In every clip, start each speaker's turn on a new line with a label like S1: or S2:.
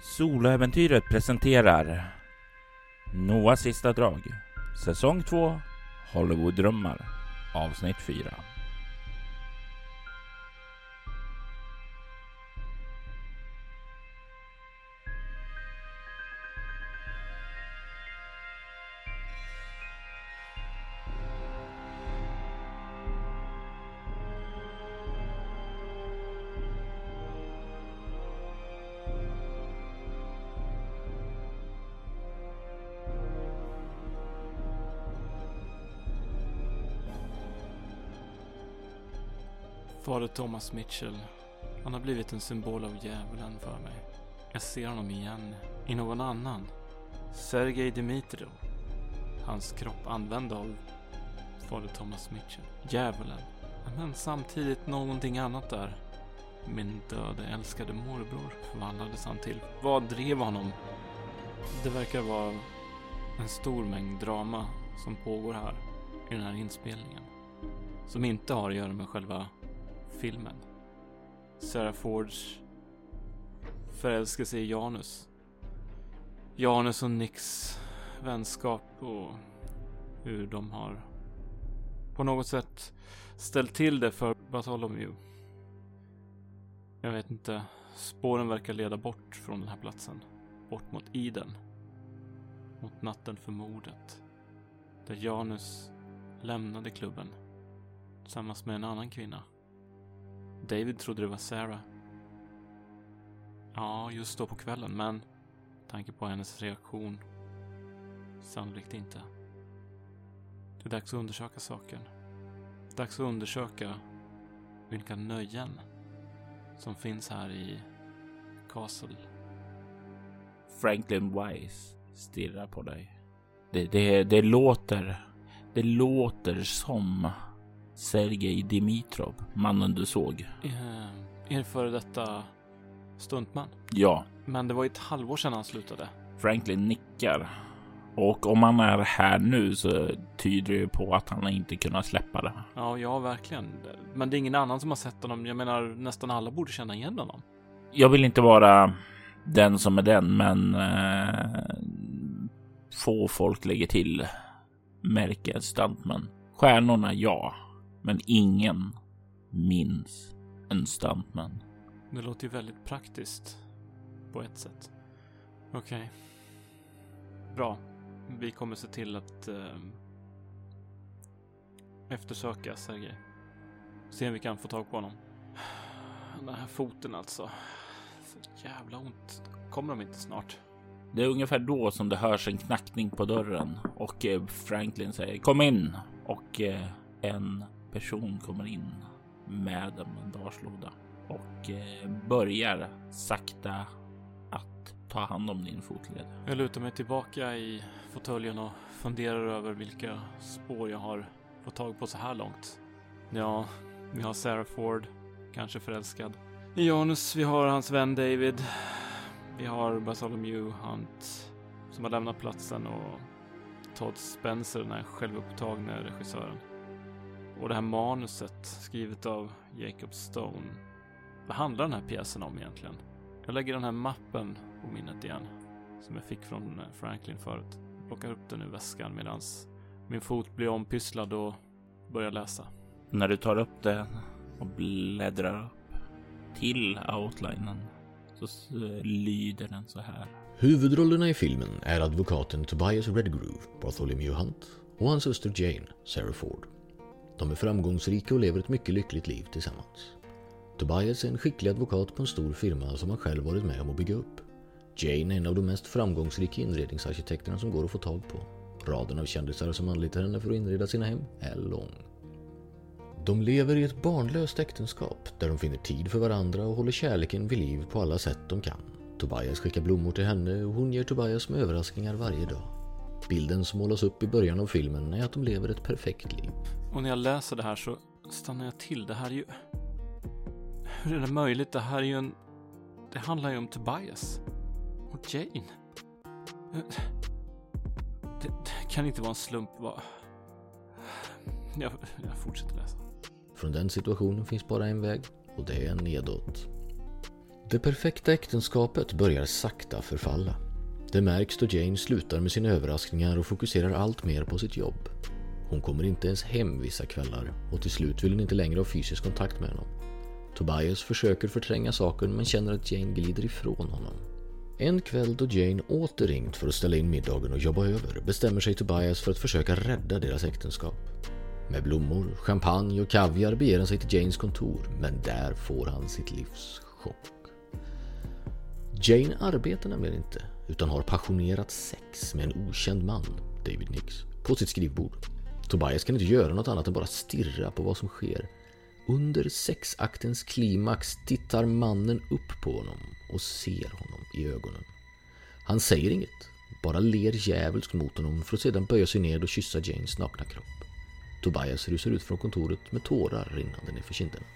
S1: Soläventyret presenterar Noahs sista drag. Säsong 2 Hollywood-drömmar. Avsnitt 4
S2: Thomas Mitchell. Han har blivit en symbol av djävulen för mig. Jag ser honom igen i någon annan. Sergej Dimitrov. Hans kropp använd av Fader Thomas Mitchell. Djävulen. Men samtidigt någonting annat där. Min döde älskade morbror förvandlades han till. Vad drev honom? Det verkar vara en stor mängd drama som pågår här i den här inspelningen. Som inte har att göra med själva filmen. Sarah Fords förälskelse i Janus. Janus och Nicks vänskap och hur de har på något sätt ställt till det för Bartholomew. Jag vet inte. Spåren verkar leda bort från den här platsen. Bort mot Iden. Mot natten för mordet. Där Janus lämnade klubben. Tillsammans med en annan kvinna. David trodde det var Sarah. Ja, just då på kvällen, men med tanke på hennes reaktion sannolikt inte. Det är dags att undersöka saken. Dags att undersöka vilka nöjen som finns här i Castle.
S1: Franklin Wise stirrar på dig. Det, det, det låter... Det låter som Sergej Dimitrov, mannen du såg.
S2: Eh, er före detta stuntman.
S1: Ja,
S2: Men det var ju ett halvår sedan han slutade.
S1: Franklin nickar. Och om han är här nu så tyder det ju på att han inte kunnat släppa det.
S2: Ja, ja, verkligen. Men det är ingen annan som har sett honom. Jag menar, nästan alla borde känna igen honom.
S1: Jag vill inte vara den som är den, men eh, få folk lägger till märket stuntman. Stjärnorna, ja, men ingen minns en stuntman.
S2: Det låter ju väldigt praktiskt. På ett sätt. Okej. Bra. Vi kommer se till att eh, eftersöka Sergej. Se om vi kan få tag på honom. Den här foten alltså. Så jävla ont. Kommer de inte snart?
S1: Det är ungefär då som det hörs en knackning på dörren och eh, Franklin säger kom in och eh, en person kommer in med en bandagelåda och eh, börjar sakta att ta hand om din fotled.
S2: Jag lutar mig tillbaka i fåtöljen och funderar över vilka spår jag har fått tag på så här långt. Ja, vi har Sarah Ford, kanske förälskad. I Janus, vi har hans vän David. Vi har Bartholomew Hunt som har lämnat platsen och Todd Spencer, den här självupptagna regissören. Och det här manuset skrivet av Jacob Stone. Vad handlar den här pjäsen om egentligen? Jag lägger den här mappen på minnet igen. Som jag fick från Franklin förut. Plockar upp den ur väskan medan min fot blir ompysslad och börjar läsa.
S1: När du tar upp den och bläddrar upp till outlinen så s- lyder den så här.
S3: Huvudrollerna i filmen är advokaten Tobias Redgrove, Bartholomew Hunt, och hans syster Jane, Sarah Ford. De är framgångsrika och lever ett mycket lyckligt liv tillsammans. Tobias är en skicklig advokat på en stor firma som han själv varit med om att bygga upp. Jane är en av de mest framgångsrika inredningsarkitekterna som går att få tag på. Raden av kändisar som anlitar henne för att inreda sina hem är lång. De lever i ett barnlöst äktenskap där de finner tid för varandra och håller kärleken vid liv på alla sätt de kan. Tobias skickar blommor till henne och hon ger Tobias med överraskningar varje dag. Bilden som målas upp i början av filmen är att de lever ett perfekt liv.
S2: Och när jag läser det här så stannar jag till. Det här är ju... Hur är det möjligt? Det här är ju en... Det handlar ju om Tobias. Och Jane. Det, det kan inte vara en slump. Va? Jag, jag fortsätter läsa.
S3: Från den situationen finns bara en väg och det är nedåt. Det perfekta äktenskapet börjar sakta förfalla. Det märks då Jane slutar med sina överraskningar och fokuserar allt mer på sitt jobb. Hon kommer inte ens hem vissa kvällar och till slut vill hon inte längre ha fysisk kontakt med honom. Tobias försöker förtränga saken men känner att Jane glider ifrån honom. En kväll då Jane åter ringt för att ställa in middagen och jobba över bestämmer sig Tobias för att försöka rädda deras äktenskap. Med blommor, champagne och kaviar beger han sig till Janes kontor men där får han sitt livs chock. Jane arbetar nämligen inte utan har passionerat sex med en okänd man, David Nix, på sitt skrivbord. Tobias kan inte göra något annat än bara stirra på vad som sker. Under sexaktens klimax tittar mannen upp på honom och ser honom i ögonen. Han säger inget, bara ler djävulskt mot honom för att sedan böja sig ned och kyssa Janes nakna kropp. Tobias rusar ut från kontoret med tårar rinnande nerför kinderna.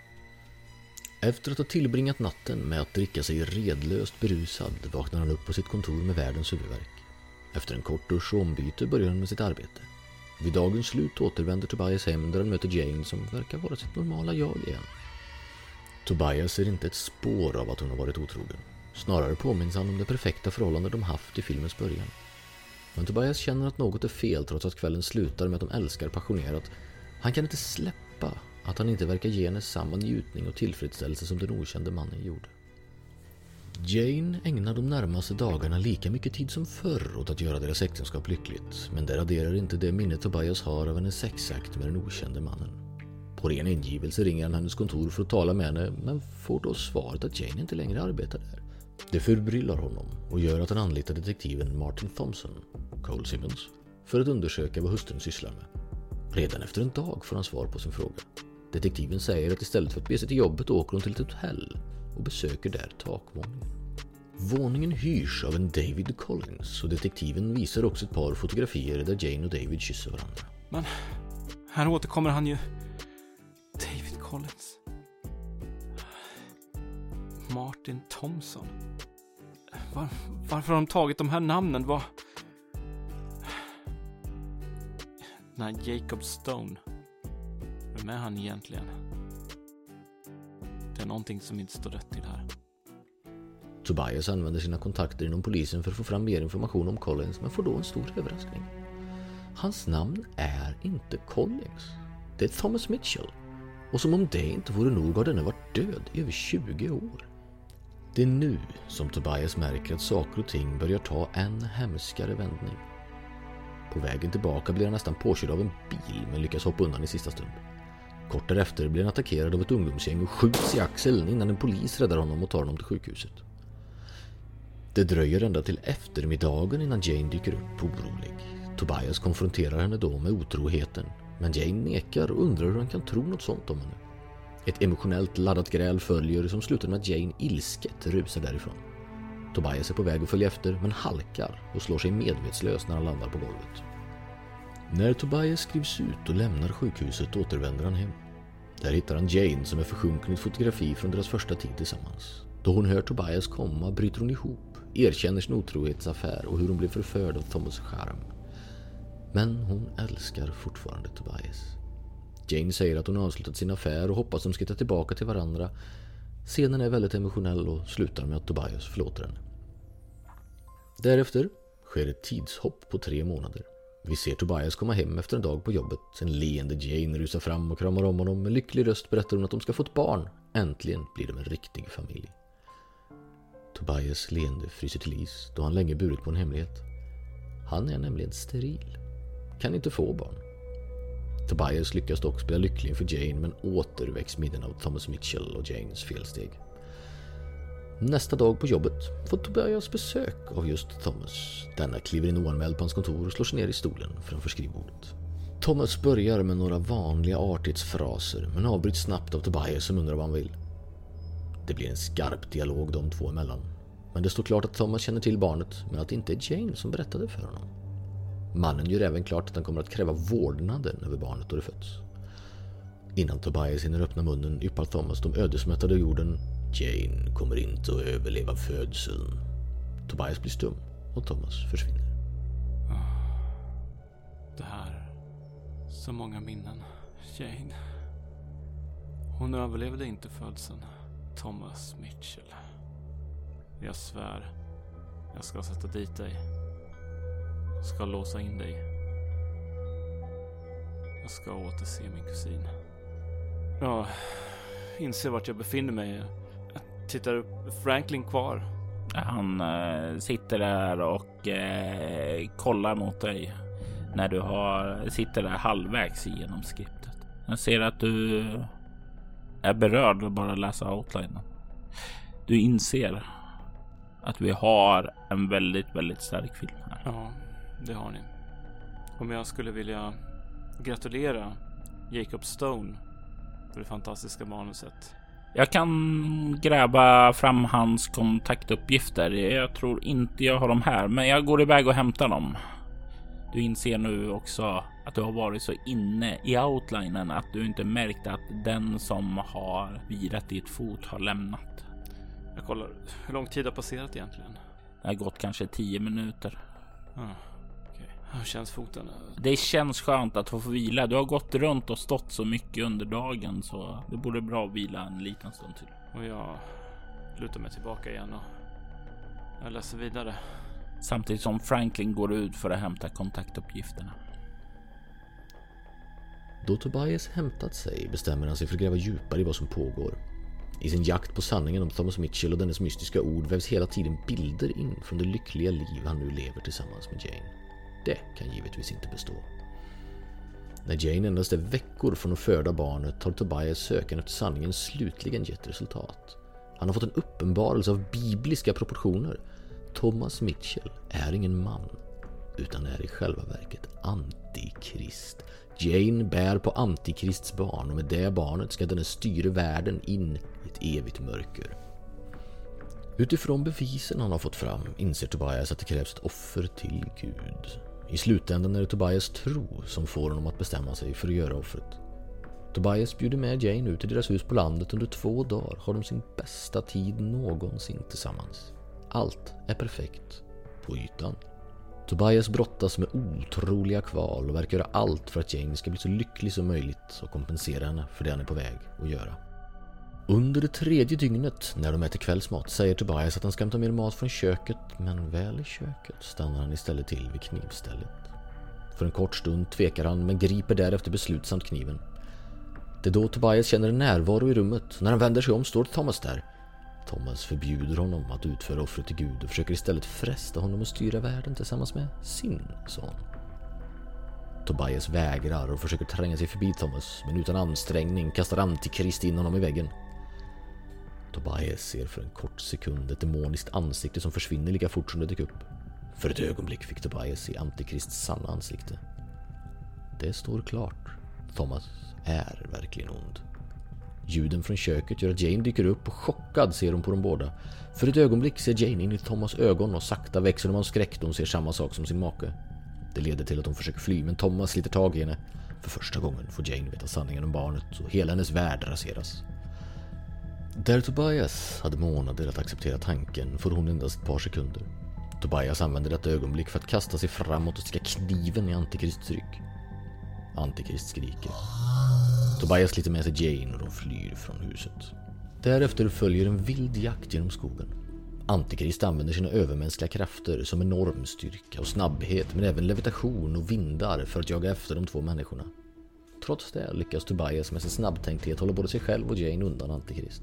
S3: Efter att ha tillbringat natten med att dricka sig redlöst berusad vaknar han upp på sitt kontor med världens huvudvärk. Efter en kort dusch och ombyte börjar han med sitt arbete. Vid dagens slut återvänder Tobias hem där han möter Jane som verkar vara sitt normala jag igen. Tobias ser inte ett spår av att hon har varit otrogen. Snarare påminns han om det perfekta förhållande de haft i filmens början. Men Tobias känner att något är fel trots att kvällen slutar med att de älskar passionerat. Han kan inte släppa att han inte verkar ge henne samma njutning och tillfredsställelse som den okände mannen gjorde. Jane ägnar de närmaste dagarna lika mycket tid som förr åt att göra deras äktenskap lyckligt, men det raderar inte det minne Tobias har av hennes sexakt med den okände mannen. På ren ingivelse ringer han hennes kontor för att tala med henne, men får då svaret att Jane inte längre arbetar där. Det förbryllar honom och gör att han anlitar detektiven Martin Thompson, Cole Simmons, för att undersöka vad hustrun sysslar med. Redan efter en dag får han svar på sin fråga. Detektiven säger att istället för att bege sig till jobbet åker hon till ett hotell och besöker där takvåningen. Våningen hyrs av en David Collins och detektiven visar också ett par fotografier där Jane och David kysser varandra.
S2: Men här återkommer han ju. David Collins. Martin Thompson. Var, varför har de tagit de här namnen? Vad... Nej, Jacob Stone. Vem är han egentligen? Det är någonting som inte står rätt till här.
S3: Tobias använder sina kontakter inom polisen för att få fram mer information om Collins men får då en stor överraskning. Hans namn är inte Collins. Det är Thomas Mitchell. Och som om det inte vore nog har denne varit död i över 20 år. Det är nu som Tobias märker att saker och ting börjar ta en hemskare vändning. På vägen tillbaka blir han nästan påkörd av en bil men lyckas hoppa undan i sista stund. Kort därefter blir han attackerad av ett ungdomsgäng och skjuts i axeln innan en polis räddar honom och tar honom till sjukhuset. Det dröjer ända till eftermiddagen innan Jane dyker upp orolig. Tobias konfronterar henne då med otroheten men Jane nekar och undrar hur han kan tro något sånt om henne. Ett emotionellt laddat gräl följer som slutar med att Jane ilsket rusar därifrån. Tobias är på väg att följa efter men halkar och slår sig medvetslös när han landar på golvet. När Tobias skrivs ut och lämnar sjukhuset återvänder han hem. Där hittar han Jane som är försjunken i ett fotografi från deras första tid tillsammans. Då hon hör Tobias komma bryter hon ihop, erkänner sin otrohetsaffär och hur hon blev förförd av Thomas charm. Men hon älskar fortfarande Tobias. Jane säger att hon avslutat sin affär och hoppas de ska hitta tillbaka till varandra. Scenen är väldigt emotionell och slutar med att Tobias förlåter henne. Därefter sker ett tidshopp på tre månader. Vi ser Tobias komma hem efter en dag på jobbet. En leende Jane rusar fram och kramar om honom. Med lycklig röst berättar hon att de ska få ett barn. Äntligen blir de en riktig familj. Tobias leende fryser till is då han länge burit på en hemlighet. Han är nämligen steril. Kan inte få barn. Tobias lyckas dock spela lycklig inför Jane men åter väcks minnen av Thomas Mitchell och Janes felsteg. Nästa dag på jobbet får Tobias besök av just Thomas. Denna kliver in oanmäld på hans kontor och slår sig ner i stolen framför skrivbordet. Thomas börjar med några vanliga artighetsfraser men avbryts snabbt av Tobias som undrar vad han vill. Det blir en skarp dialog de två emellan. Men det står klart att Thomas känner till barnet men att det inte är Jane som berättade för honom. Mannen gör även klart att han kommer att kräva vårdnaden över barnet då det föds. Innan Tobias hinner öppna munnen yppar Thomas de ödesmättade orden Jane kommer inte att överleva födseln. Tobias blir stum och Thomas försvinner.
S2: Ah, det här. Så många minnen. Jane. Hon överlevde inte födseln. Thomas Mitchell. Jag svär. Jag ska sätta dit dig. Jag ska låsa in dig. Jag ska återse min kusin. Ja, inser vart jag befinner mig. Tittar. Franklin kvar.
S1: Han eh, sitter där och eh, kollar mot dig när du har, sitter där halvvägs genom skriptet. Jag ser att du är berörd och bara läsa outlinen. Du inser att vi har en väldigt, väldigt stark film här.
S2: Ja, det har ni. Om jag skulle vilja gratulera Jacob Stone för det fantastiska manuset.
S1: Jag kan gräva fram hans kontaktuppgifter. Jag tror inte jag har dem här, men jag går iväg och hämtar dem. Du inser nu också att du har varit så inne i outlinen att du inte märkt att den som har virat ditt fot har lämnat.
S2: Jag kollar. Hur lång tid har passerat egentligen?
S1: Det har gått kanske tio minuter.
S2: Okay. Hur känns foten?
S1: Det känns skönt att få vila. Du har gått runt och stått så mycket under dagen så det borde bra att vila en liten stund till.
S2: Och jag lutar mig tillbaka igen och jag läser vidare.
S1: Samtidigt som Franklin går ut för att hämta kontaktuppgifterna.
S3: Då Tobias hämtat sig bestämmer han sig för att gräva djupare i vad som pågår. I sin jakt på sanningen om Thomas Mitchell och dennes mystiska ord vävs hela tiden bilder in från det lyckliga liv han nu lever tillsammans med Jane. Det kan givetvis inte bestå. När Jane endast är veckor från att föda barnet har Tobias sökande efter sanningen slutligen gett resultat. Han har fått en uppenbarelse av bibliska proportioner. Thomas Mitchell är ingen man, utan är i själva verket antikrist. Jane bär på Antikrists barn och med det barnet ska denne styra världen in i ett evigt mörker. Utifrån bevisen han har fått fram inser Tobias att det krävs ett offer till Gud. I slutändan är det Tobias tro som får honom att bestämma sig för att göra offret. Tobias bjuder med Jane ut till deras hus på landet under två dagar har de sin bästa tid någonsin tillsammans. Allt är perfekt på ytan. Tobias brottas med otroliga kval och verkar göra allt för att Jane ska bli så lycklig som möjligt och kompensera henne för det han är på väg att göra. Under det tredje dygnet, när de äter kvällsmat, säger Tobias att han ska hämta mer mat från köket, men väl i köket stannar han istället till vid knivstället. För en kort stund tvekar han, men griper därefter beslutsamt kniven. Det är då Tobias känner en närvaro i rummet. När han vänder sig om står Thomas där. Thomas förbjuder honom att utföra offret till Gud och försöker istället fresta honom att styra världen tillsammans med sin son. Tobias vägrar och försöker tränga sig förbi Thomas, men utan ansträngning kastar Antikrist in honom i väggen. Tobias ser för en kort sekund ett demoniskt ansikte som försvinner lika fort som det dök upp. För ett ögonblick fick Tobias se Antikrists sanna ansikte. Det står klart. Thomas är verkligen ond. Ljuden från köket gör att Jane dyker upp och chockad ser hon på dem båda. För ett ögonblick ser Jane in i Thomas ögon och sakta växer hon av skräck då hon ser samma sak som sin make. Det leder till att hon försöker fly men Thomas sliter tag i henne. För första gången får Jane veta sanningen om barnet och hela hennes värld raseras. Där Tobias hade månader att acceptera tanken får hon endast ett par sekunder. Tobias använder detta ögonblick för att kasta sig framåt och sticka kniven i Antikrists rygg. Antikrist skriker. Tobias sliter med sig Jane och de flyr från huset. Därefter följer en vild jakt genom skogen. Antikrist använder sina övermänskliga krafter som enorm styrka och snabbhet men även levitation och vindar för att jaga efter de två människorna. Trots det lyckas Tobias med sin snabbtänkthet hålla både sig själv och Jane undan Antikrist.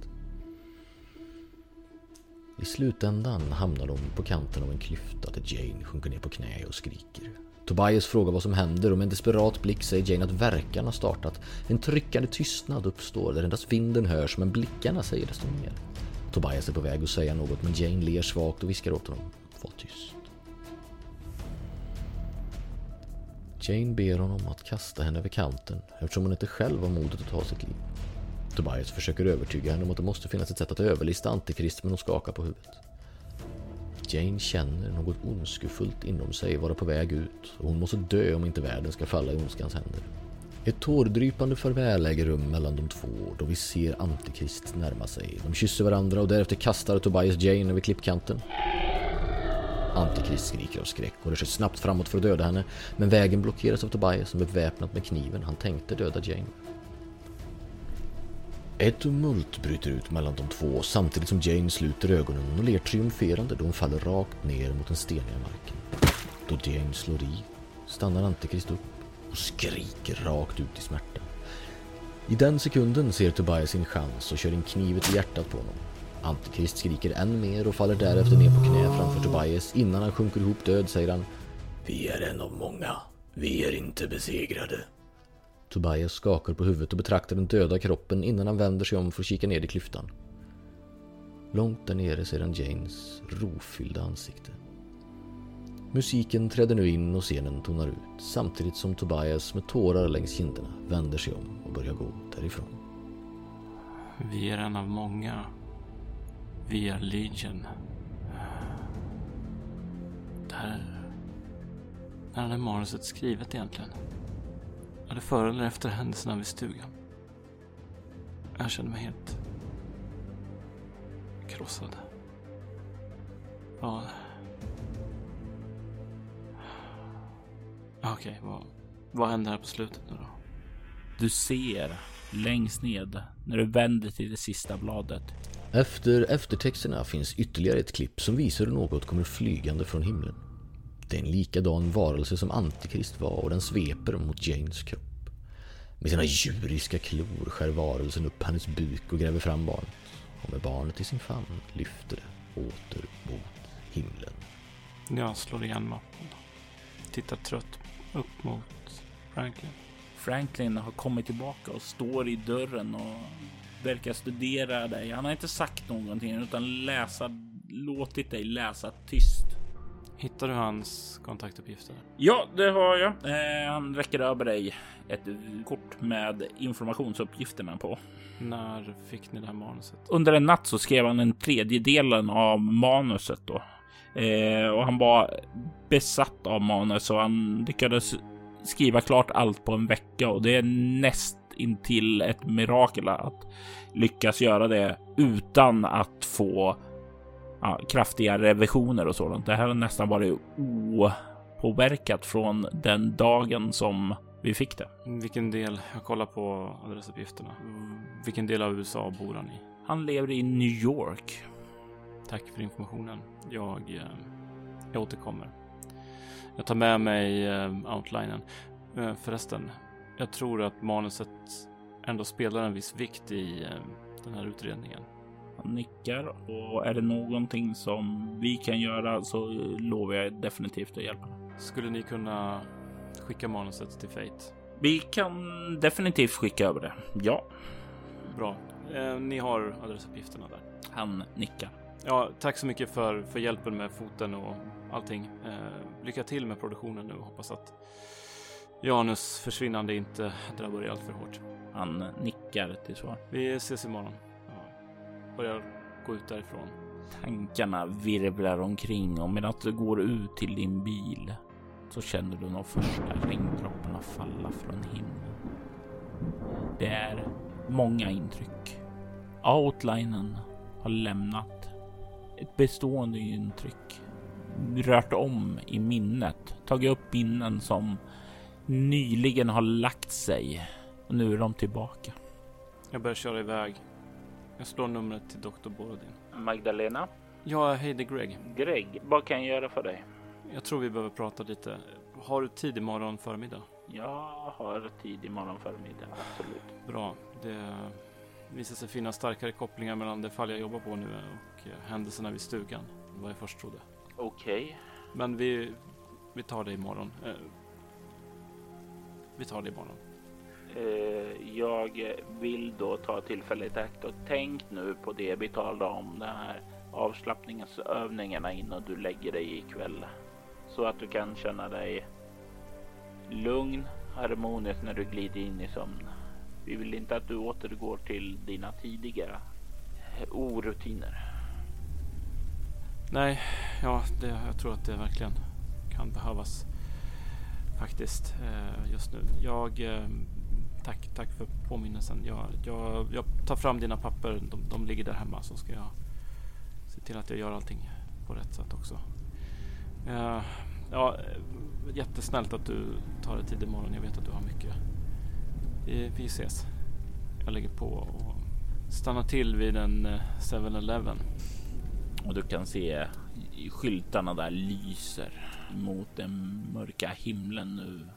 S3: I slutändan hamnar de på kanten av en klyfta där Jane sjunker ner på knä och skriker. Tobias frågar vad som händer och med en desperat blick säger Jane att verkan har startat. En tryckande tystnad uppstår där endast vinden hörs men blickarna säger desto mer. Tobias är på väg att säga något men Jane ler svagt och viskar åt honom. Var tyst. Jane ber honom att kasta henne över kanten eftersom hon inte själv har modet att ta sitt liv. Tobias försöker övertyga henne om att det måste finnas ett sätt att överlista Antikrist men hon skakar på huvudet. Jane känner något ondskefullt inom sig vara på väg ut och hon måste dö om inte världen ska falla i ondskans händer. Ett tårdrypande farväl äger rum mellan de två då vi ser Antikrist närma sig. De kysser varandra och därefter kastar Tobias Jane över klippkanten. Antikrist skriker av skräck och rör sig snabbt framåt för att döda henne men vägen blockeras av Tobias som är beväpnad med kniven han tänkte döda Jane. Ett tumult bryter ut mellan de två samtidigt som Jane sluter ögonen och ler triumferande då hon faller rakt ner mot den steniga marken. Då Jane slår i stannar Antikrist upp och skriker rakt ut i smärta. I den sekunden ser Tobias sin chans och kör in knivet i hjärtat på honom. Antikrist skriker än mer och faller därefter ner på knä framför Tobias. Innan han sjunker ihop död säger han Vi är en av många. Vi är inte besegrade. Tobias skakar på huvudet och betraktar den döda kroppen innan han vänder sig om för att kika ner i klyftan. Långt där nere ser han Janes rofyllda ansikte. Musiken träder nu in och scenen tonar ut samtidigt som Tobias med tårar längs kinderna vänder sig om och börjar gå därifrån.
S2: Vi är en av många. Vi är Legion. Där... När är manuset skrivet egentligen? Är det före eller efter händelserna vid stugan? Jag känner mig helt... krossad. Ja... Okej, vad, vad händer här på slutet nu då?
S1: Du ser längst ned när du vänder till det sista bladet.
S3: Efter eftertexterna finns ytterligare ett klipp som visar hur något kommer flygande från himlen. Det är en likadan varelse som Antikrist var och den sveper mot Janes kropp. Med sina djuriska klor skär varelsen upp hennes buk och gräver fram barnet. Och med barnet i sin famn lyfter det åter mot himlen.
S2: Jag slår igen mappen. Tittar trött upp mot Franklin.
S1: Franklin har kommit tillbaka och står i dörren och verkar studera dig. Han har inte sagt någonting utan läsa, låtit dig läsa tyst.
S2: Hittar du hans kontaktuppgifter?
S1: Ja, det har jag. Eh, han räcker över dig ett kort med informationsuppgifterna på.
S2: När fick ni det här manuset?
S1: Under en natt så skrev han en tredjedelen av manuset då. Eh, och han var besatt av manus och han lyckades skriva klart allt på en vecka och det är näst intill ett mirakel att lyckas göra det utan att få ja, kraftiga revisioner och sådant. Det här har nästan varit opåverkat från den dagen som vi fick det.
S2: Vilken del? Jag kollar på adressuppgifterna. Vilken del av USA bor han i?
S1: Han lever i New York.
S2: Tack för informationen. Jag, eh, jag återkommer. Jag tar med mig eh, outlinen. Eh, förresten, jag tror att manuset ändå spelar en viss vikt i den här utredningen.
S1: Han nickar och är det någonting som vi kan göra så lovar jag definitivt att hjälpa.
S2: Skulle ni kunna skicka manuset till Fate?
S1: Vi kan definitivt skicka över det. Ja.
S2: Bra. Eh, ni har adressuppgifterna där.
S1: Han nickar.
S2: Ja, tack så mycket för, för hjälpen med foten och allting. Eh, lycka till med produktionen nu. Hoppas att Janus försvinnande inte drabbar er allt för hårt.
S1: Han nickar till svar.
S2: Vi ses imorgon. Ja. Börjar gå ut därifrån.
S1: Tankarna virvlar omkring och medan du går ut till din bil så känner du de första regndropparna falla från himlen. Det är många intryck. Outlinen har lämnat ett bestående intryck. Rört om i minnet, tagit upp minnen som nyligen har lagt sig och nu är de tillbaka.
S2: Jag börjar köra iväg. Jag slår numret till Dr. Borodin.
S1: Magdalena?
S2: Ja, hej det är Greg.
S1: Greg, vad kan jag göra för dig?
S2: Jag tror vi behöver prata lite. Har du tid imorgon förmiddag?
S1: Jag har tid imorgon förmiddag, absolut.
S2: Bra. Det visar sig finnas starkare kopplingar mellan det fall jag jobbar på nu och händelserna vid stugan än vad jag först trodde.
S1: Okej. Okay.
S2: Men vi, vi tar det imorgon. Eh, vi tar det imorgon.
S1: Eh, jag vill då ta tillfället i akt och tänk nu på det vi talade om, den här avslappningsövningarna innan du lägger dig ikväll. Så att du kan känna dig lugn, harmonisk när du glider in i sömn. Vi vill inte att du återgår till dina tidigare orutiner.
S2: Nej, ja, det, jag tror att det verkligen kan behövas faktiskt eh, just nu. Jag eh, tack, tack för påminnelsen. Jag, jag, jag tar fram dina papper. De, de ligger där hemma så ska jag se till att jag gör allting på rätt sätt också. Uh, ja, jättesnällt att du tar dig tid imorgon. Jag vet att du har mycket. Vi, vi ses. Jag lägger på och stannar till vid en eh, 7-Eleven.
S1: Och du kan se skyltarna där lyser mot den mörka himlen nu.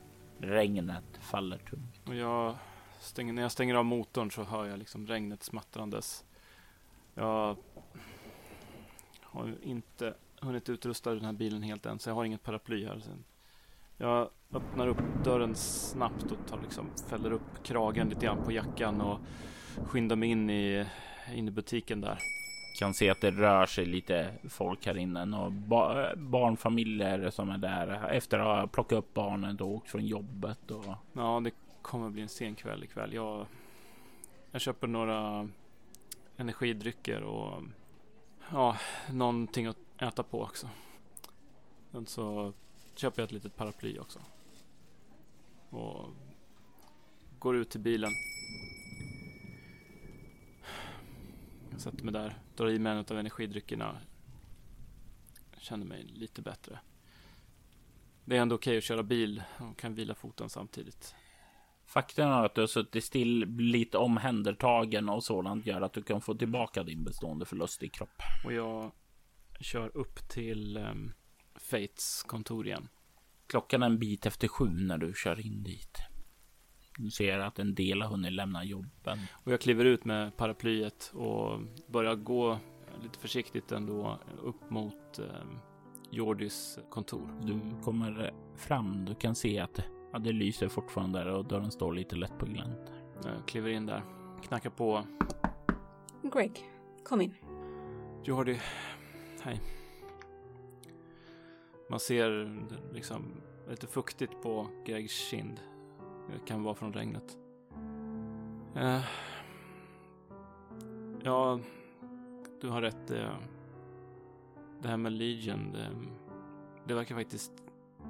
S1: Regnet faller tungt.
S2: Och jag stänger, när jag stänger av motorn så hör jag liksom regnet smattrandes. Jag har inte hunnit utrusta den här bilen helt än så jag har inget paraply här. Sen. Jag öppnar upp dörren snabbt och tar liksom, fäller upp kragen lite grann på jackan och skyndar mig in i, in i butiken där.
S1: Kan se att det rör sig lite folk här inne och ba barnfamiljer som är där efter att ha plockat upp barnet och åkt från jobbet. Och...
S2: Ja, det kommer bli en sen kväll ikväll. Jag, jag köper några energidrycker och ja, någonting att äta på också. Sen så köper jag ett litet paraply också. Och går ut till bilen. Jag sätter mig där, drar i mig en av energidryckerna. Känner mig lite bättre. Det är ändå okej okay att köra bil och kan vila foten samtidigt.
S1: Faktum är att du har suttit still, blivit omhändertagen och sådant gör att du kan få tillbaka din bestående förlust i kropp.
S2: Och jag kör upp till um, Fates kontor igen.
S1: Klockan är en bit efter sju när du kör in dit. Du ser att en del har hunnit lämna jobben.
S2: Och jag kliver ut med paraplyet och börjar gå lite försiktigt ändå upp mot eh, Jordis kontor.
S1: Du kommer fram. Du kan se att ja, det lyser fortfarande där och dörren står lite lätt på glänt.
S2: Jag kliver in där, knackar på.
S4: Greg, kom in.
S2: Jordi, hej. Man ser liksom lite fuktigt på Gregs kind. Det kan vara från regnet. Uh, ja, du har rätt. Det, det här med Legion, det, det verkar faktiskt...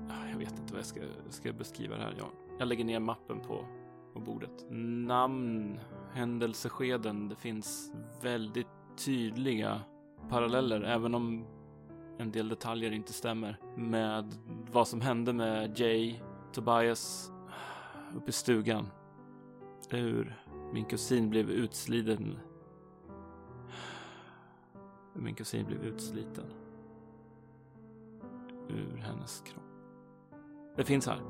S2: Ah, jag vet inte vad jag ska, ska beskriva det här. Jag, jag lägger ner mappen på, på bordet. Namn, händelseskeden. Det finns väldigt tydliga paralleller, även om en del detaljer inte stämmer med vad som hände med Jay, Tobias uppe i stugan. Hur min kusin blev utsliten. Hur min kusin blev utsliten. Ur hennes kropp. Det finns här.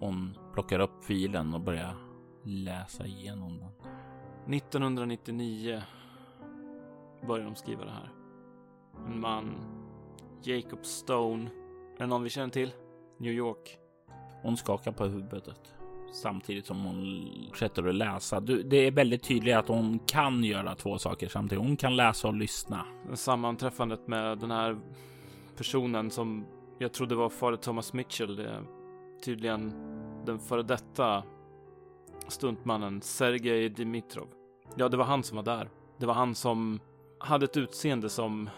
S1: Hon plockar upp filen och börjar läsa igenom den.
S2: 1999 börjar de skriva det här. En man, Jacob Stone. Är det någon vi känner till? New York.
S1: Hon skakar på huvudet samtidigt som hon fortsätter att läsa. Det är väldigt tydligt att hon kan göra två saker samtidigt. Hon kan läsa och lyssna.
S2: Sammanträffandet med den här personen som jag trodde var fader Thomas Mitchell. Det tydligen den före detta stuntmannen Sergej Dimitrov. Ja, det var han som var där. Det var han som hade ett utseende som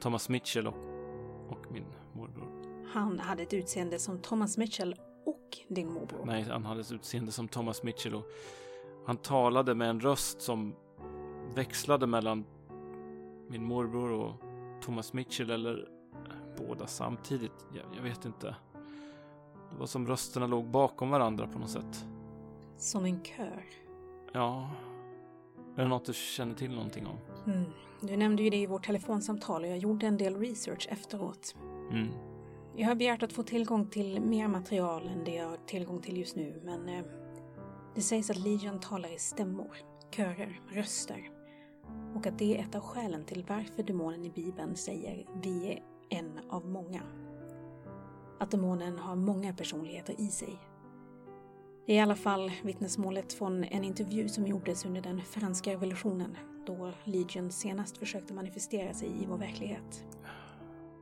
S2: Thomas Mitchell och, och min morbror.
S4: Han hade ett utseende som Thomas Mitchell och din morbror?
S2: Nej, han hade ett utseende som Thomas Mitchell och han talade med en röst som växlade mellan min morbror och Thomas Mitchell eller båda samtidigt. Jag, jag vet inte. Det var som rösterna låg bakom varandra på något sätt.
S4: Som en kör?
S2: Ja. Är det något du känner till någonting om?
S4: Mm. Du nämnde ju det i vårt telefonsamtal och jag gjorde en del research efteråt.
S2: Mm.
S4: Jag har begärt att få tillgång till mer material än det jag har tillgång till just nu, men eh, det sägs att Legion talar i stämmor, körer, röster och att det är ett av skälen till varför demonen i Bibeln säger vi är en av många. Att demonen har många personligheter i sig. Det är i alla fall vittnesmålet från en intervju som gjordes under den franska revolutionen då Legion senast försökte manifestera sig i vår verklighet.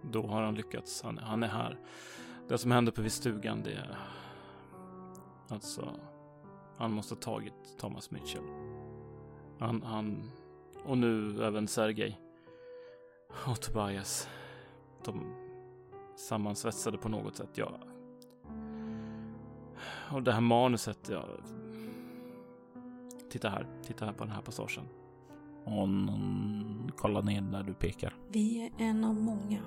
S2: Då har han lyckats. Han, han är här. Det som hände på stugan, det är... Alltså... Han måste ha tagit Thomas Mitchell. Han, han... Och nu även Sergej. Och Tobias. De sammansvetsade på något sätt. Ja. Och det här manuset, ja. Titta här. Titta här på den här passagen.
S1: Hon kollar ner där du pekar.
S4: Vi är en av många.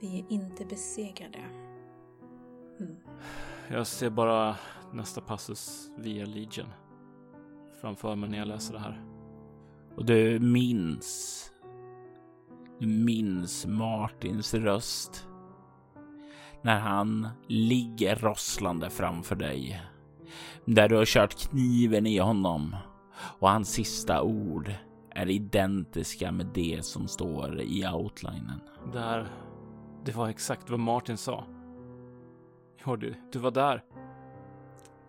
S4: Vi är inte besegrade.
S2: Mm. Jag ser bara nästa passus via Legion framför mig när jag läser det här.
S1: Och du minns. Du minns Martins röst. När han ligger rosslande framför dig. Där du har kört kniven i honom. Och hans sista ord är identiska med det som står i outlinen.
S2: Där, det var exakt vad Martin sa. Ja, du, du var där.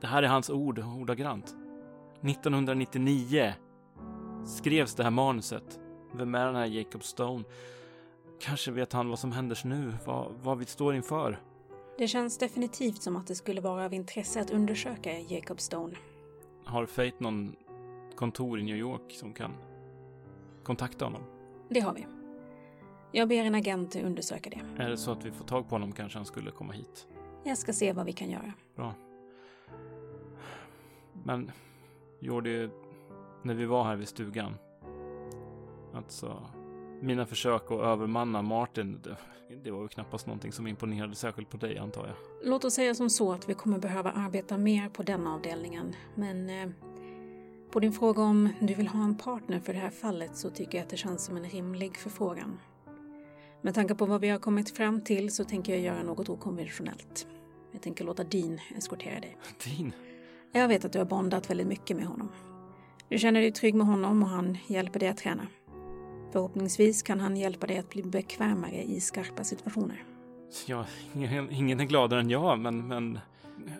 S2: Det här är hans ord, ordagrant. 1999 skrevs det här manuset. Vem är den här Jacob Stone? Kanske vet han vad som händer nu, vad, vad vi står inför.
S4: Det känns definitivt som att det skulle vara av intresse att undersöka Jacob Stone.
S2: Har Fate någon kontor i New York som kan kontakta honom?
S4: Det har vi. Jag ber en agent undersöka det.
S2: Är det så att vi får tag på honom kanske han skulle komma hit?
S4: Jag ska se vad vi kan göra.
S2: Bra. Men Jordi, när vi var här vid stugan. Alltså, mina försök att övermanna Martin, det, det var ju knappast någonting som imponerade särskilt på dig antar jag.
S4: Låt oss säga som så att vi kommer behöva arbeta mer på den avdelningen. Men eh, på din fråga om du vill ha en partner för det här fallet så tycker jag att det känns som en rimlig förfrågan. Med tanke på vad vi har kommit fram till så tänker jag göra något okonventionellt. Jag tänker låta Dean eskortera dig.
S2: Dean?
S4: Jag vet att du har bondat väldigt mycket med honom. Du känner dig trygg med honom och han hjälper dig att träna. Förhoppningsvis kan han hjälpa dig att bli bekvämare i skarpa situationer.
S2: Ja, ingen, ingen är gladare än jag, men, men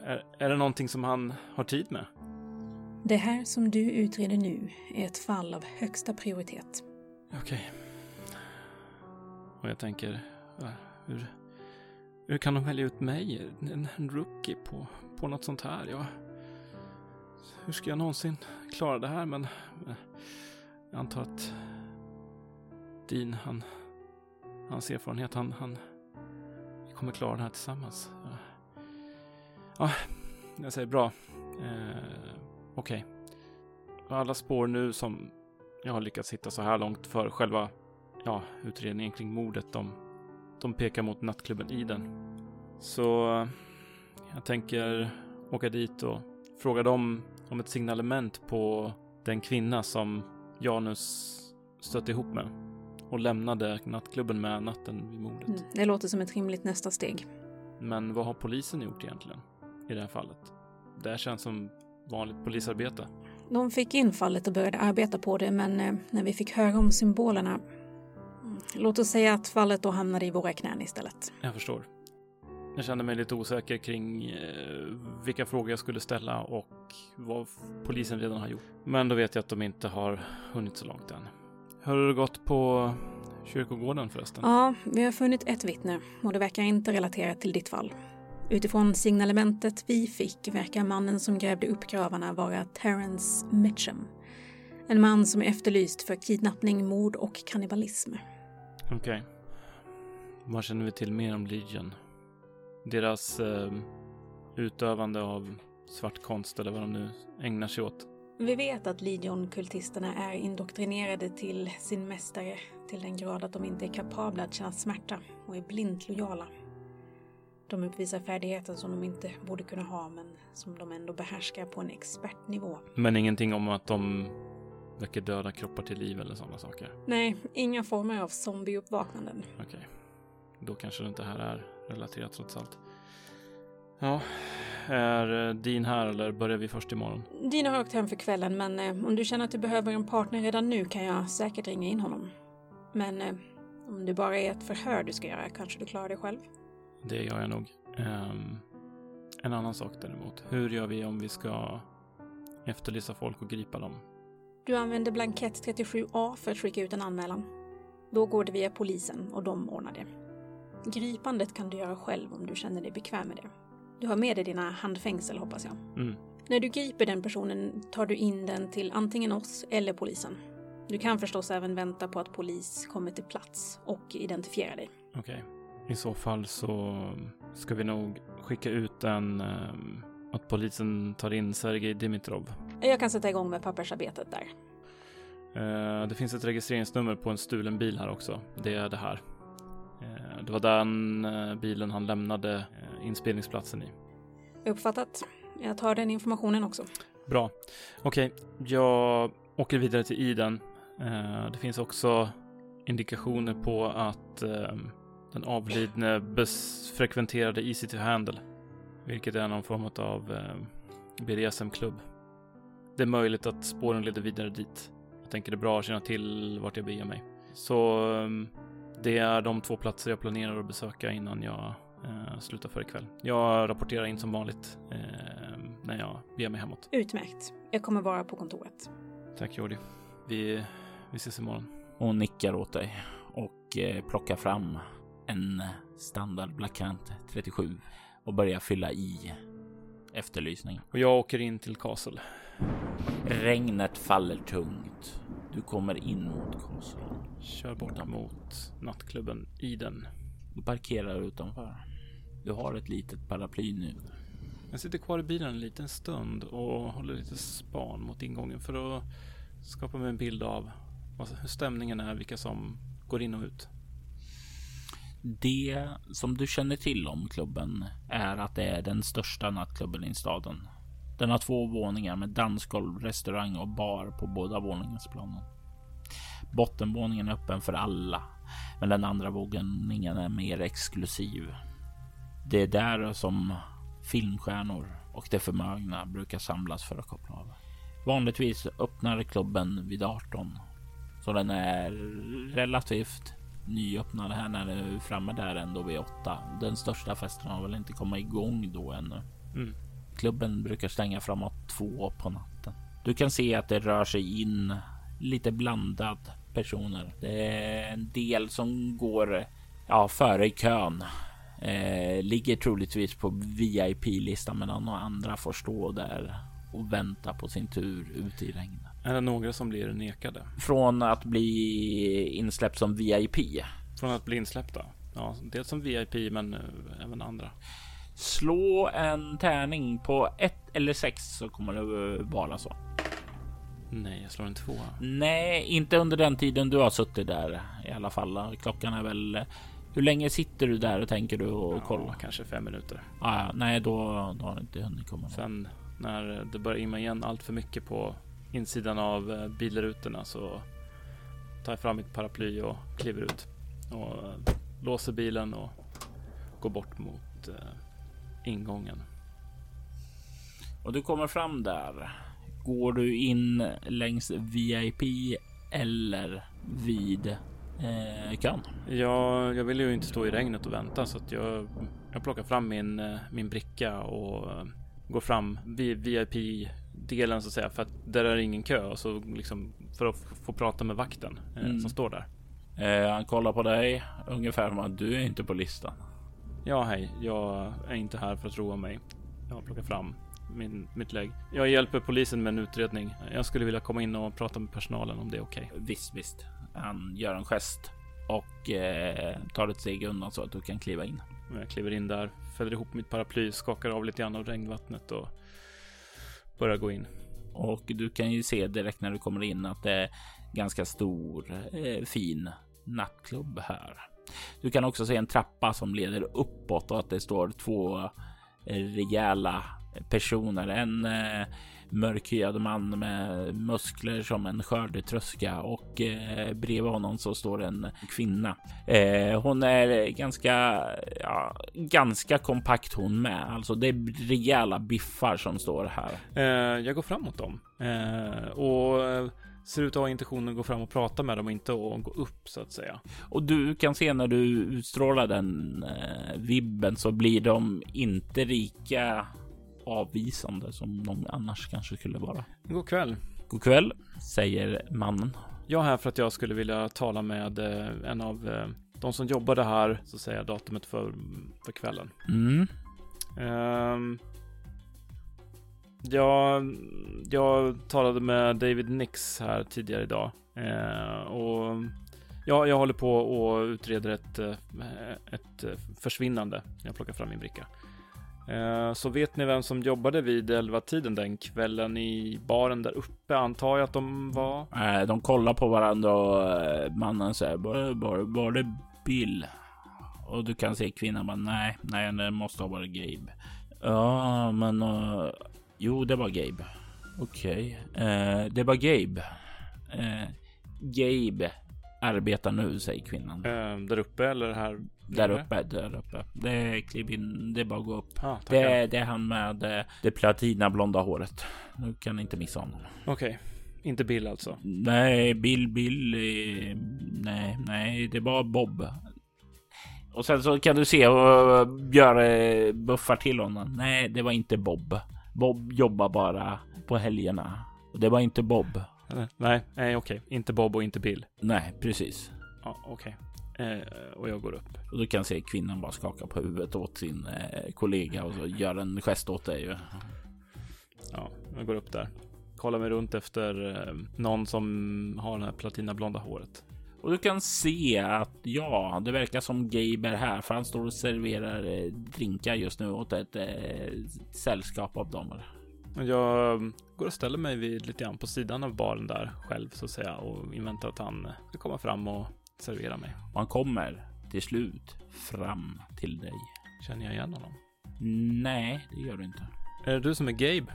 S2: är, är det någonting som han har tid med?
S4: Det här som du utreder nu är ett fall av högsta prioritet.
S2: Okej. Okay. Och jag tänker, hur, hur kan de välja ut mig, en, en rookie, på, på något sånt här? Jag, hur ska jag någonsin klara det här? Men, men jag antar att Dean, han, hans erfarenhet, han, han vi kommer klara det här tillsammans. Ja, ja jag säger bra. Eh, Okej. Okay. Alla spår nu som jag har lyckats hitta så här långt för själva ja, utredningen kring mordet, de, de pekar mot nattklubben Iden. Så jag tänker åka dit och fråga dem om ett signalement på den kvinna som Janus stötte ihop med och lämnade nattklubben med natten vid mordet. Mm,
S4: det låter som ett rimligt nästa steg.
S2: Men vad har polisen gjort egentligen i det här fallet? Det här känns som vanligt polisarbete.
S4: De fick in fallet och började arbeta på det, men eh, när vi fick höra om symbolerna... Mm, låt oss säga att fallet då hamnade i våra knän istället.
S2: Jag förstår. Jag kände mig lite osäker kring eh, vilka frågor jag skulle ställa och vad polisen redan har gjort. Men då vet jag att de inte har hunnit så långt än. Hur har det gått på kyrkogården förresten?
S4: Ja, vi har funnit ett vittne och det verkar inte relaterat till ditt fall. Utifrån signalementet vi fick verkar mannen som grävde upp gravarna vara Terence Mitchum. En man som är efterlyst för kidnappning, mord och kannibalism.
S2: Okej. Okay. Vad känner vi till mer om Legion? Deras eh, utövande av svart konst eller vad de nu ägnar sig åt?
S4: Vi vet att Legion-kultisterna är indoktrinerade till sin mästare till den grad att de inte är kapabla att känna smärta och är blint lojala. De uppvisar färdigheter som de inte borde kunna ha men som de ändå behärskar på en expertnivå.
S2: Men ingenting om att de väcker döda kroppar till liv eller sådana saker?
S4: Nej, inga former av zombieuppvaknanden.
S2: Okej. Då kanske det inte här är relaterat trots allt. Ja, är eh, Dean här eller börjar vi först imorgon?
S4: Dean har åkt hem för kvällen men eh, om du känner att du behöver en partner redan nu kan jag säkert ringa in honom. Men eh, om det bara är ett förhör du ska göra kanske du klarar det själv?
S2: Det gör jag nog. Um, en annan sak däremot. Hur gör vi om vi ska efterlysa folk och gripa dem?
S4: Du använder blankett 37A för att skicka ut en anmälan. Då går det via polisen och de ordnar det. Gripandet kan du göra själv om du känner dig bekväm med det. Du har med dig dina handfängsel hoppas jag.
S2: Mm.
S4: När du griper den personen tar du in den till antingen oss eller polisen. Du kan förstås även vänta på att polis kommer till plats och identifiera dig.
S2: Okej. Okay. I så fall så ska vi nog skicka ut en um, att polisen tar in Sergej Dimitrov.
S4: Jag kan sätta igång med pappersarbetet där.
S2: Uh, det finns ett registreringsnummer på en stulen bil här också. Det är det här. Uh, det var den uh, bilen han lämnade inspelningsplatsen i.
S4: Uppfattat. Jag tar den informationen också.
S2: Bra. Okej, okay. jag åker vidare till Iden. Eh, det finns också indikationer på att eh, den avlidne frekventerade Easy to Handle, vilket är någon form av eh, BDSM-klubb. Det är möjligt att spåren leder vidare dit. Jag tänker det är bra att känna till vart jag beger mig. Så ehm, det är de två platser jag planerar att besöka innan jag eh, slutar för ikväll. Jag rapporterar in som vanligt eh, när jag beger mig hemåt.
S4: Utmärkt. Jag kommer vara på kontoret.
S2: Tack Jordi. Vi, vi ses imorgon.
S1: Hon nickar åt dig och eh, plockar fram en standard Blackant 37 och börjar fylla i efterlysning.
S2: Och jag åker in till Castle.
S1: Regnet faller tungt. Du kommer in mot Castle.
S2: Kör bort mot nattklubben Iden.
S1: Du parkerar utanför. Du har ett litet paraply nu.
S2: Jag sitter kvar i bilen en liten stund och håller lite span mot ingången för att skapa mig en bild av hur stämningen är, vilka som går in och ut.
S1: Det som du känner till om klubben är att det är den största nattklubben i staden. Den har två våningar med dansgolv, restaurang och bar på båda våningsplanen. Bottenvåningen är öppen för alla, men den andra våningen är mer exklusiv. Det är där som filmstjärnor och de förmögna brukar samlas för att koppla av. Vanligtvis öppnar klubben vid 18, så den är relativt nyöppnad här när du är framme där ändå vid 8. Den största festen har väl inte kommit igång då ännu. Mm. Klubben brukar stänga framåt två på natten. Du kan se att det rör sig in lite blandad personer. Det är en del som går ja, före i kön. Eh, ligger troligtvis på VIP-listan medan några andra får stå där och vänta på sin tur ute i regnet.
S2: Är det några som blir nekade?
S1: Från att bli insläppt som VIP.
S2: Från att bli insläppta? Ja, dels som VIP men eh, även andra.
S1: Slå en tärning på ett eller sex så kommer det vara så.
S2: Nej, jag slår en tvåa.
S1: Nej, inte under den tiden du har suttit där i alla fall. Klockan är väl... Hur länge sitter du där och tänker du och ja, kollar?
S2: Kanske fem minuter.
S1: Ah, nej, då, då har det inte hunnit komma.
S2: Sen när det börjar imma igen allt för mycket på insidan av eh, bilrutorna så tar jag fram mitt paraply och kliver ut och låser bilen och går bort mot eh, ingången.
S1: Och du kommer fram där. Går du in längs VIP eller vid eh, kön?
S2: Ja, jag vill ju inte stå i regnet och vänta så att jag, jag plockar fram min, eh, min bricka och eh, går fram vid VIP-delen så att säga för att där är ingen kö så liksom för att få prata med vakten eh, mm. som står där.
S1: Eh, han kollar på dig ungefär som att du är inte på listan.
S2: Ja, hej. Jag är inte här för att roa mig. Jag har plockat fram min, mitt lägg. Jag hjälper polisen med en utredning. Jag skulle vilja komma in och prata med personalen om det är okej.
S1: Okay. Visst, visst. Han gör en gest och eh, tar ett steg undan så att du kan kliva in.
S2: Jag kliver in där, fäller ihop mitt paraply, skakar av lite grann av regnvattnet och börjar gå in.
S1: Och du kan ju se direkt när du kommer in att det är ganska stor, eh, fin nattklubb här. Du kan också se en trappa som leder uppåt och att det står två eh, rejäla personer. En eh, mörkhyad man med muskler som en skördetröska och eh, bredvid honom så står en kvinna. Eh, hon är ganska, ja, ganska kompakt hon med. Alltså det är rejäla biffar som står här.
S2: Eh, jag går framåt dem eh, och ser ut att ha intentionen att gå fram och prata med dem och inte att gå upp så att säga.
S1: Och du kan se när du utstrålar den eh, vibben så blir de inte lika avvisande som de annars kanske skulle vara.
S2: God kväll.
S1: God kväll, säger mannen.
S2: Jag är här för att jag skulle vilja tala med eh, en av eh, de som jobbade här, så säger jag datumet för, för kvällen.
S1: Mm.
S2: Um, jag, jag talade med David Nix här tidigare idag uh, och ja, jag håller på och utreder ett, ett försvinnande. Jag plockar fram min bricka. Eh, så vet ni vem som jobbade vid elva tiden den kvällen i baren där uppe? Antar jag att de var?
S1: Nej, de kollar på varandra och eh, mannen säger var, var, var det Bill? Och du kan se kvinnan bara nej, nej, det måste ha varit Gabe. Ja, men uh, jo, det var Gabe. Okej, okay. uh, det var Gabe. Uh, Gabe arbetar nu, säger kvinnan.
S2: Där uppe eller här?
S1: Där uppe, där uppe. Det är kliv in, det är bara att gå upp.
S2: Ah,
S1: det, är, det är han med eh, det platina blonda håret. Nu kan inte missa honom.
S2: Okej, okay. inte Bill alltså?
S1: Nej, Bill, Bill. Eh, nej, nej, det var Bob. Och sen så kan du se och Björe buffar till honom. Nej, det var inte Bob. Bob jobbar bara på helgerna. Och det var inte Bob.
S2: Nej, nej okej. Inte Bob och inte Bill.
S1: Nej, precis.
S2: Ja, okej. Eh, och jag går upp.
S1: Och du kan se kvinnan bara skaka på huvudet åt sin eh, kollega och så gör en gest åt dig.
S2: Ja, jag går upp där. Kollar mig runt efter eh, någon som har det här platinablonda håret.
S1: Och du kan se att ja, det verkar som Gabe är här för han står och serverar eh, drinkar just nu åt ett eh, sällskap av damer.
S2: Jag går och ställer mig vid lite grann på sidan av baren där själv så att säga och inväntar att han ska komma fram och servera mig.
S1: Och han kommer till slut fram till dig.
S2: Känner jag igen honom?
S1: Nej, det gör du inte.
S2: Är det du som är Gabe?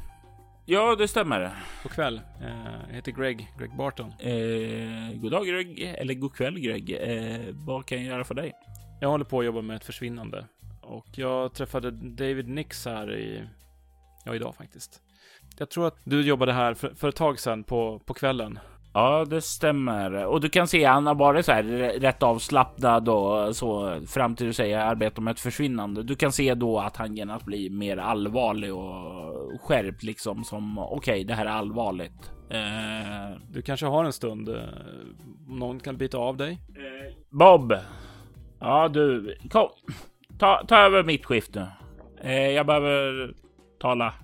S1: Ja, det stämmer.
S2: God kväll. Eh, jag heter Greg, Greg Barton.
S1: Eh, god dag Greg, eller god kväll Greg. Eh, vad kan jag göra för dig?
S2: Jag håller på att jobba med ett försvinnande och jag träffade David Nix här i, ja idag faktiskt. Jag tror att du jobbade här för, för ett tag sedan på, på kvällen.
S1: Ja, det stämmer. Och du kan se han har varit så här rätt avslappnad och så fram till du säger arbeta med ett försvinnande. Du kan se då att han genast blir mer allvarlig och skärpt liksom som okej, okay, det här är allvarligt.
S2: Uh, du kanske har en stund. Uh, någon kan bita av dig.
S1: Uh, Bob. Ja, du kom. Ta, ta över mitt skift nu. jag behöver tala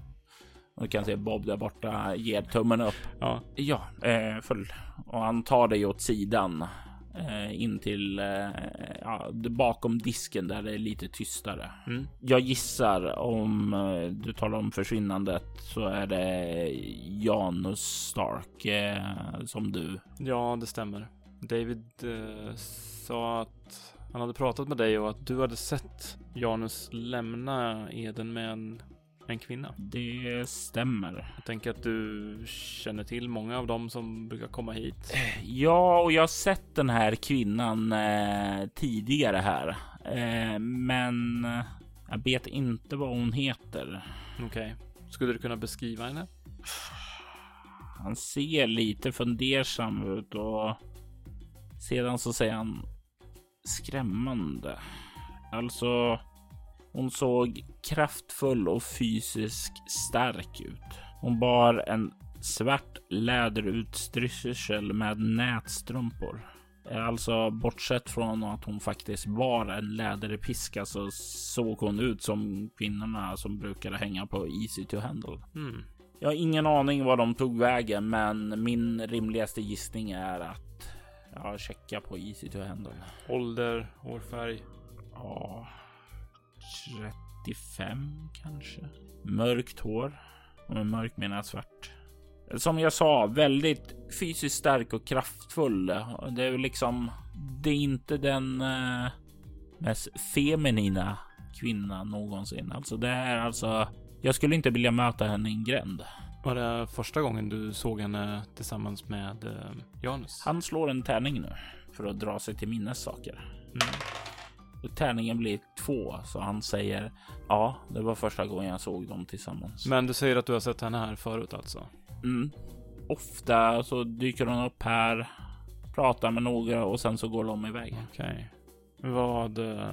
S1: och du kan se Bob där borta ger tummen upp. Ja, ja eh, full. Och han tar dig åt sidan eh, in till eh, ja, bakom disken där det är lite tystare. Mm. Jag gissar om du talar om försvinnandet så är det Janus Stark som du.
S2: Ja, det stämmer. David eh, sa att han hade pratat med dig och att du hade sett Janus lämna Eden med en en kvinna.
S1: Det stämmer.
S2: Jag tänker att du känner till många av dem som brukar komma hit.
S1: Ja, och jag har sett den här kvinnan eh, tidigare här, eh, men jag vet inte vad hon heter.
S2: Okej, okay. skulle du kunna beskriva henne?
S1: Han ser lite fundersam ut och sedan så säger han skrämmande. Alltså, hon såg kraftfull och fysiskt stark ut. Hon bar en svart läderutstyrsel med nätstrumpor. Alltså bortsett från att hon faktiskt var en läderpiska så såg hon ut som kvinnorna som brukade hänga på Easy to handle. Mm. Jag har ingen aning var de tog vägen, men min rimligaste gissning är att jag checkar på Easy to handle.
S2: Ålder, hårfärg?
S1: Ja, 35 kanske. Mörkt hår. Och med mörk menar jag svart. Som jag sa, väldigt fysiskt stark och kraftfull. Det är liksom, det är inte den eh, mest feminina kvinnan någonsin. Alltså det är alltså, jag skulle inte vilja möta henne i en gränd.
S2: Var det första gången du såg henne tillsammans med eh, Janus?
S1: Han slår en tärning nu för att dra sig till minnes saker. Mm. Tärningen blir två, så han säger ja, det var första gången jag såg dem tillsammans.
S2: Men du säger att du har sett henne här förut alltså?
S1: Mm. Ofta så dyker hon upp här, pratar med några och sen så går de iväg.
S2: Okej. Okay. Vad, eh,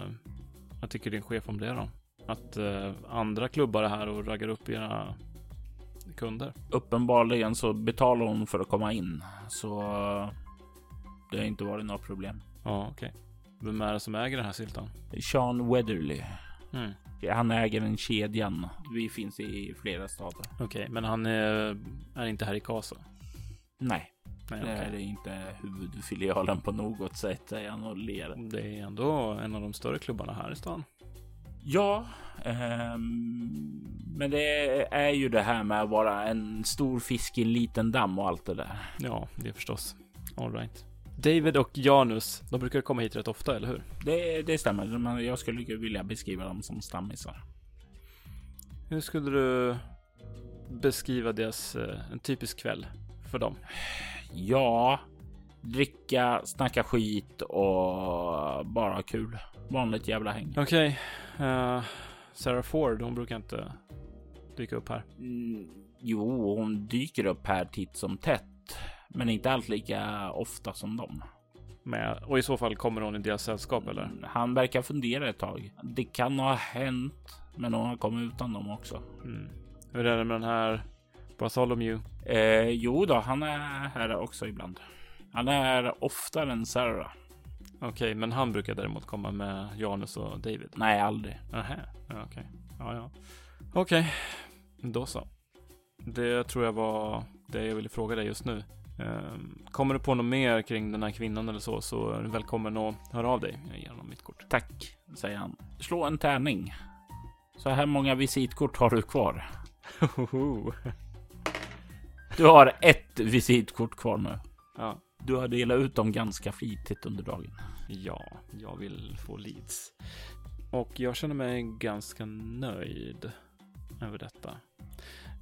S2: vad tycker din chef om det då? Att uh, andra klubbar är här och raggar upp era kunder?
S1: Uppenbarligen så betalar hon för att komma in, så det har inte varit några problem.
S2: Ja, okej. Okay. Vem är det som äger den här syltan?
S1: Sean Weatherly. Mm. Han äger den kedjan. Vi finns i flera stater.
S2: Okej, okay, men han är, är, inte här i Kasa?
S1: Nej. Nej, det är inte huvudfilialen på något sätt, säger han och ler.
S2: Det är ändå en av de större klubbarna här i stan.
S1: Ja, um, men det är ju det här med att vara en stor fisk i en liten damm och allt det där.
S2: Ja, det är förstås. All right. David och Janus, de brukar komma hit rätt ofta, eller hur?
S1: Det, det stämmer, men jag skulle vilja beskriva dem som stammisar.
S2: Hur skulle du beskriva deras, eh, en typisk kväll för dem?
S1: Ja, dricka, snacka skit och bara ha kul. Vanligt jävla häng.
S2: Okej. eh, Sarah Ford, hon brukar inte dyka upp här.
S1: Mm, jo, hon dyker upp här titt som tätt, men inte alls lika ofta som dem.
S2: Med, och i så fall kommer hon i deras sällskap eller?
S1: Han verkar fundera ett tag. Det kan ha hänt, men hon har kommit utan dem också.
S2: Mm. Hur är det med den här Bartholomew?
S1: Eh, jo då, han är här också ibland. Han är oftare än Sarah.
S2: Okej, men han brukar däremot komma med Janus och David.
S1: Nej, aldrig.
S2: Ja, okej. Ja, ja. Okej, då så. Det tror jag var det jag ville fråga dig just nu. Ehm, kommer du på något mer kring den här kvinnan eller så, så är du välkommen att höra av dig. Honom mitt kort.
S1: Tack, säger han. Slå en tärning. Så här många visitkort har du kvar. Du har ett visitkort kvar nu.
S2: ja.
S1: Du har delat ut dem ganska flitigt under dagen.
S2: ja, jag vill få leads. Och jag känner mig ganska nöjd över detta.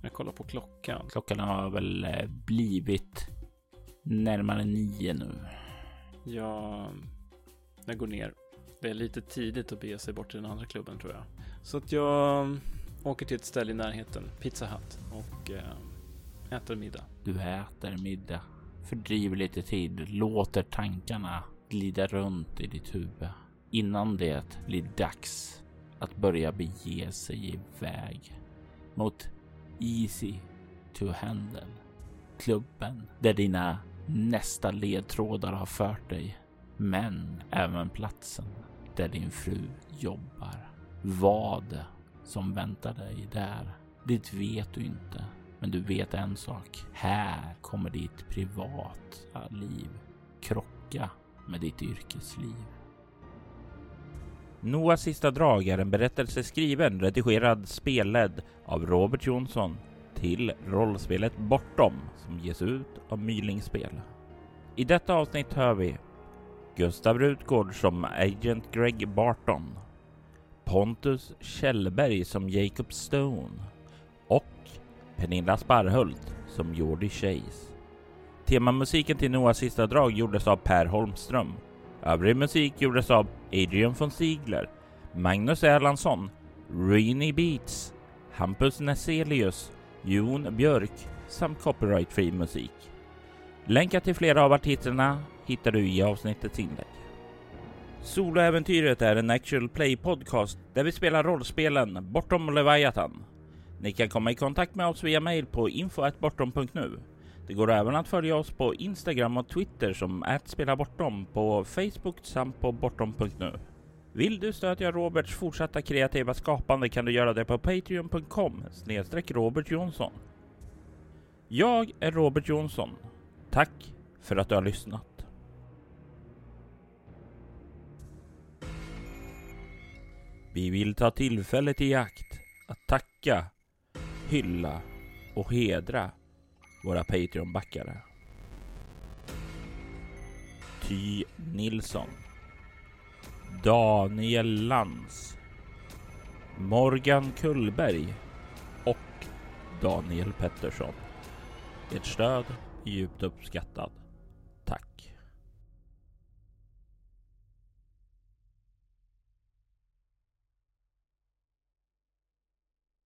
S2: Jag kollar på klockan.
S1: Klockan har väl eh, blivit närmare nio nu.
S2: Jag, jag går ner. Det är lite tidigt att bege sig bort till den andra klubben tror jag. Så att jag åker till ett ställe i närheten, Pizza Hut, och eh, äter middag.
S1: Du äter middag, fördriver lite tid, låter tankarna glida runt i ditt huvud innan det blir dags att börja bege sig iväg mot Easy to Handle. Klubben där dina nästa ledtrådar har fört dig, men även platsen där din fru jobbar. Vad som väntar dig där, det vet du inte. Men du vet en sak. Här kommer ditt privata liv krocka med ditt yrkesliv. Noahs sista drag är en berättelse skriven, redigerad, spelledd av Robert Jonsson till rollspelet Bortom som ges ut av Mylingspel. I detta avsnitt hör vi Gustav Rutgård som Agent Greg Barton, Pontus Kjellberg som Jacob Stone och Pernilla Sparhult som Jordi Chase. Temamusiken till Noahs sista drag gjordes av Per Holmström. Övrig musik gjordes av Adrian von Ziegler, Magnus Erlandsson, Rini Beats, Hampus Neselius, Jon Björk samt copyright-fri musik. Länkar till flera av artisterna hittar du i avsnittets inlägg. Soloäventyret är en actual play podcast där vi spelar rollspelen Bortom Leviathan. Ni kan komma i kontakt med oss via mail på info.bortom.nu. Det går även att följa oss på Instagram och Twitter som @spelabortom på Facebook samt på bortom.nu. Vill du stödja Roberts fortsatta kreativa skapande kan du göra det på patreon.com snedstreck Robert Jonsson. Jag är Robert Jonsson. Tack för att du har lyssnat. Vi vill ta tillfället i akt att tacka, hylla och hedra våra Patreon-backare. Ty Nilsson Daniel Lantz Morgan Kullberg och Daniel Pettersson. Ert stöd är djupt uppskattat.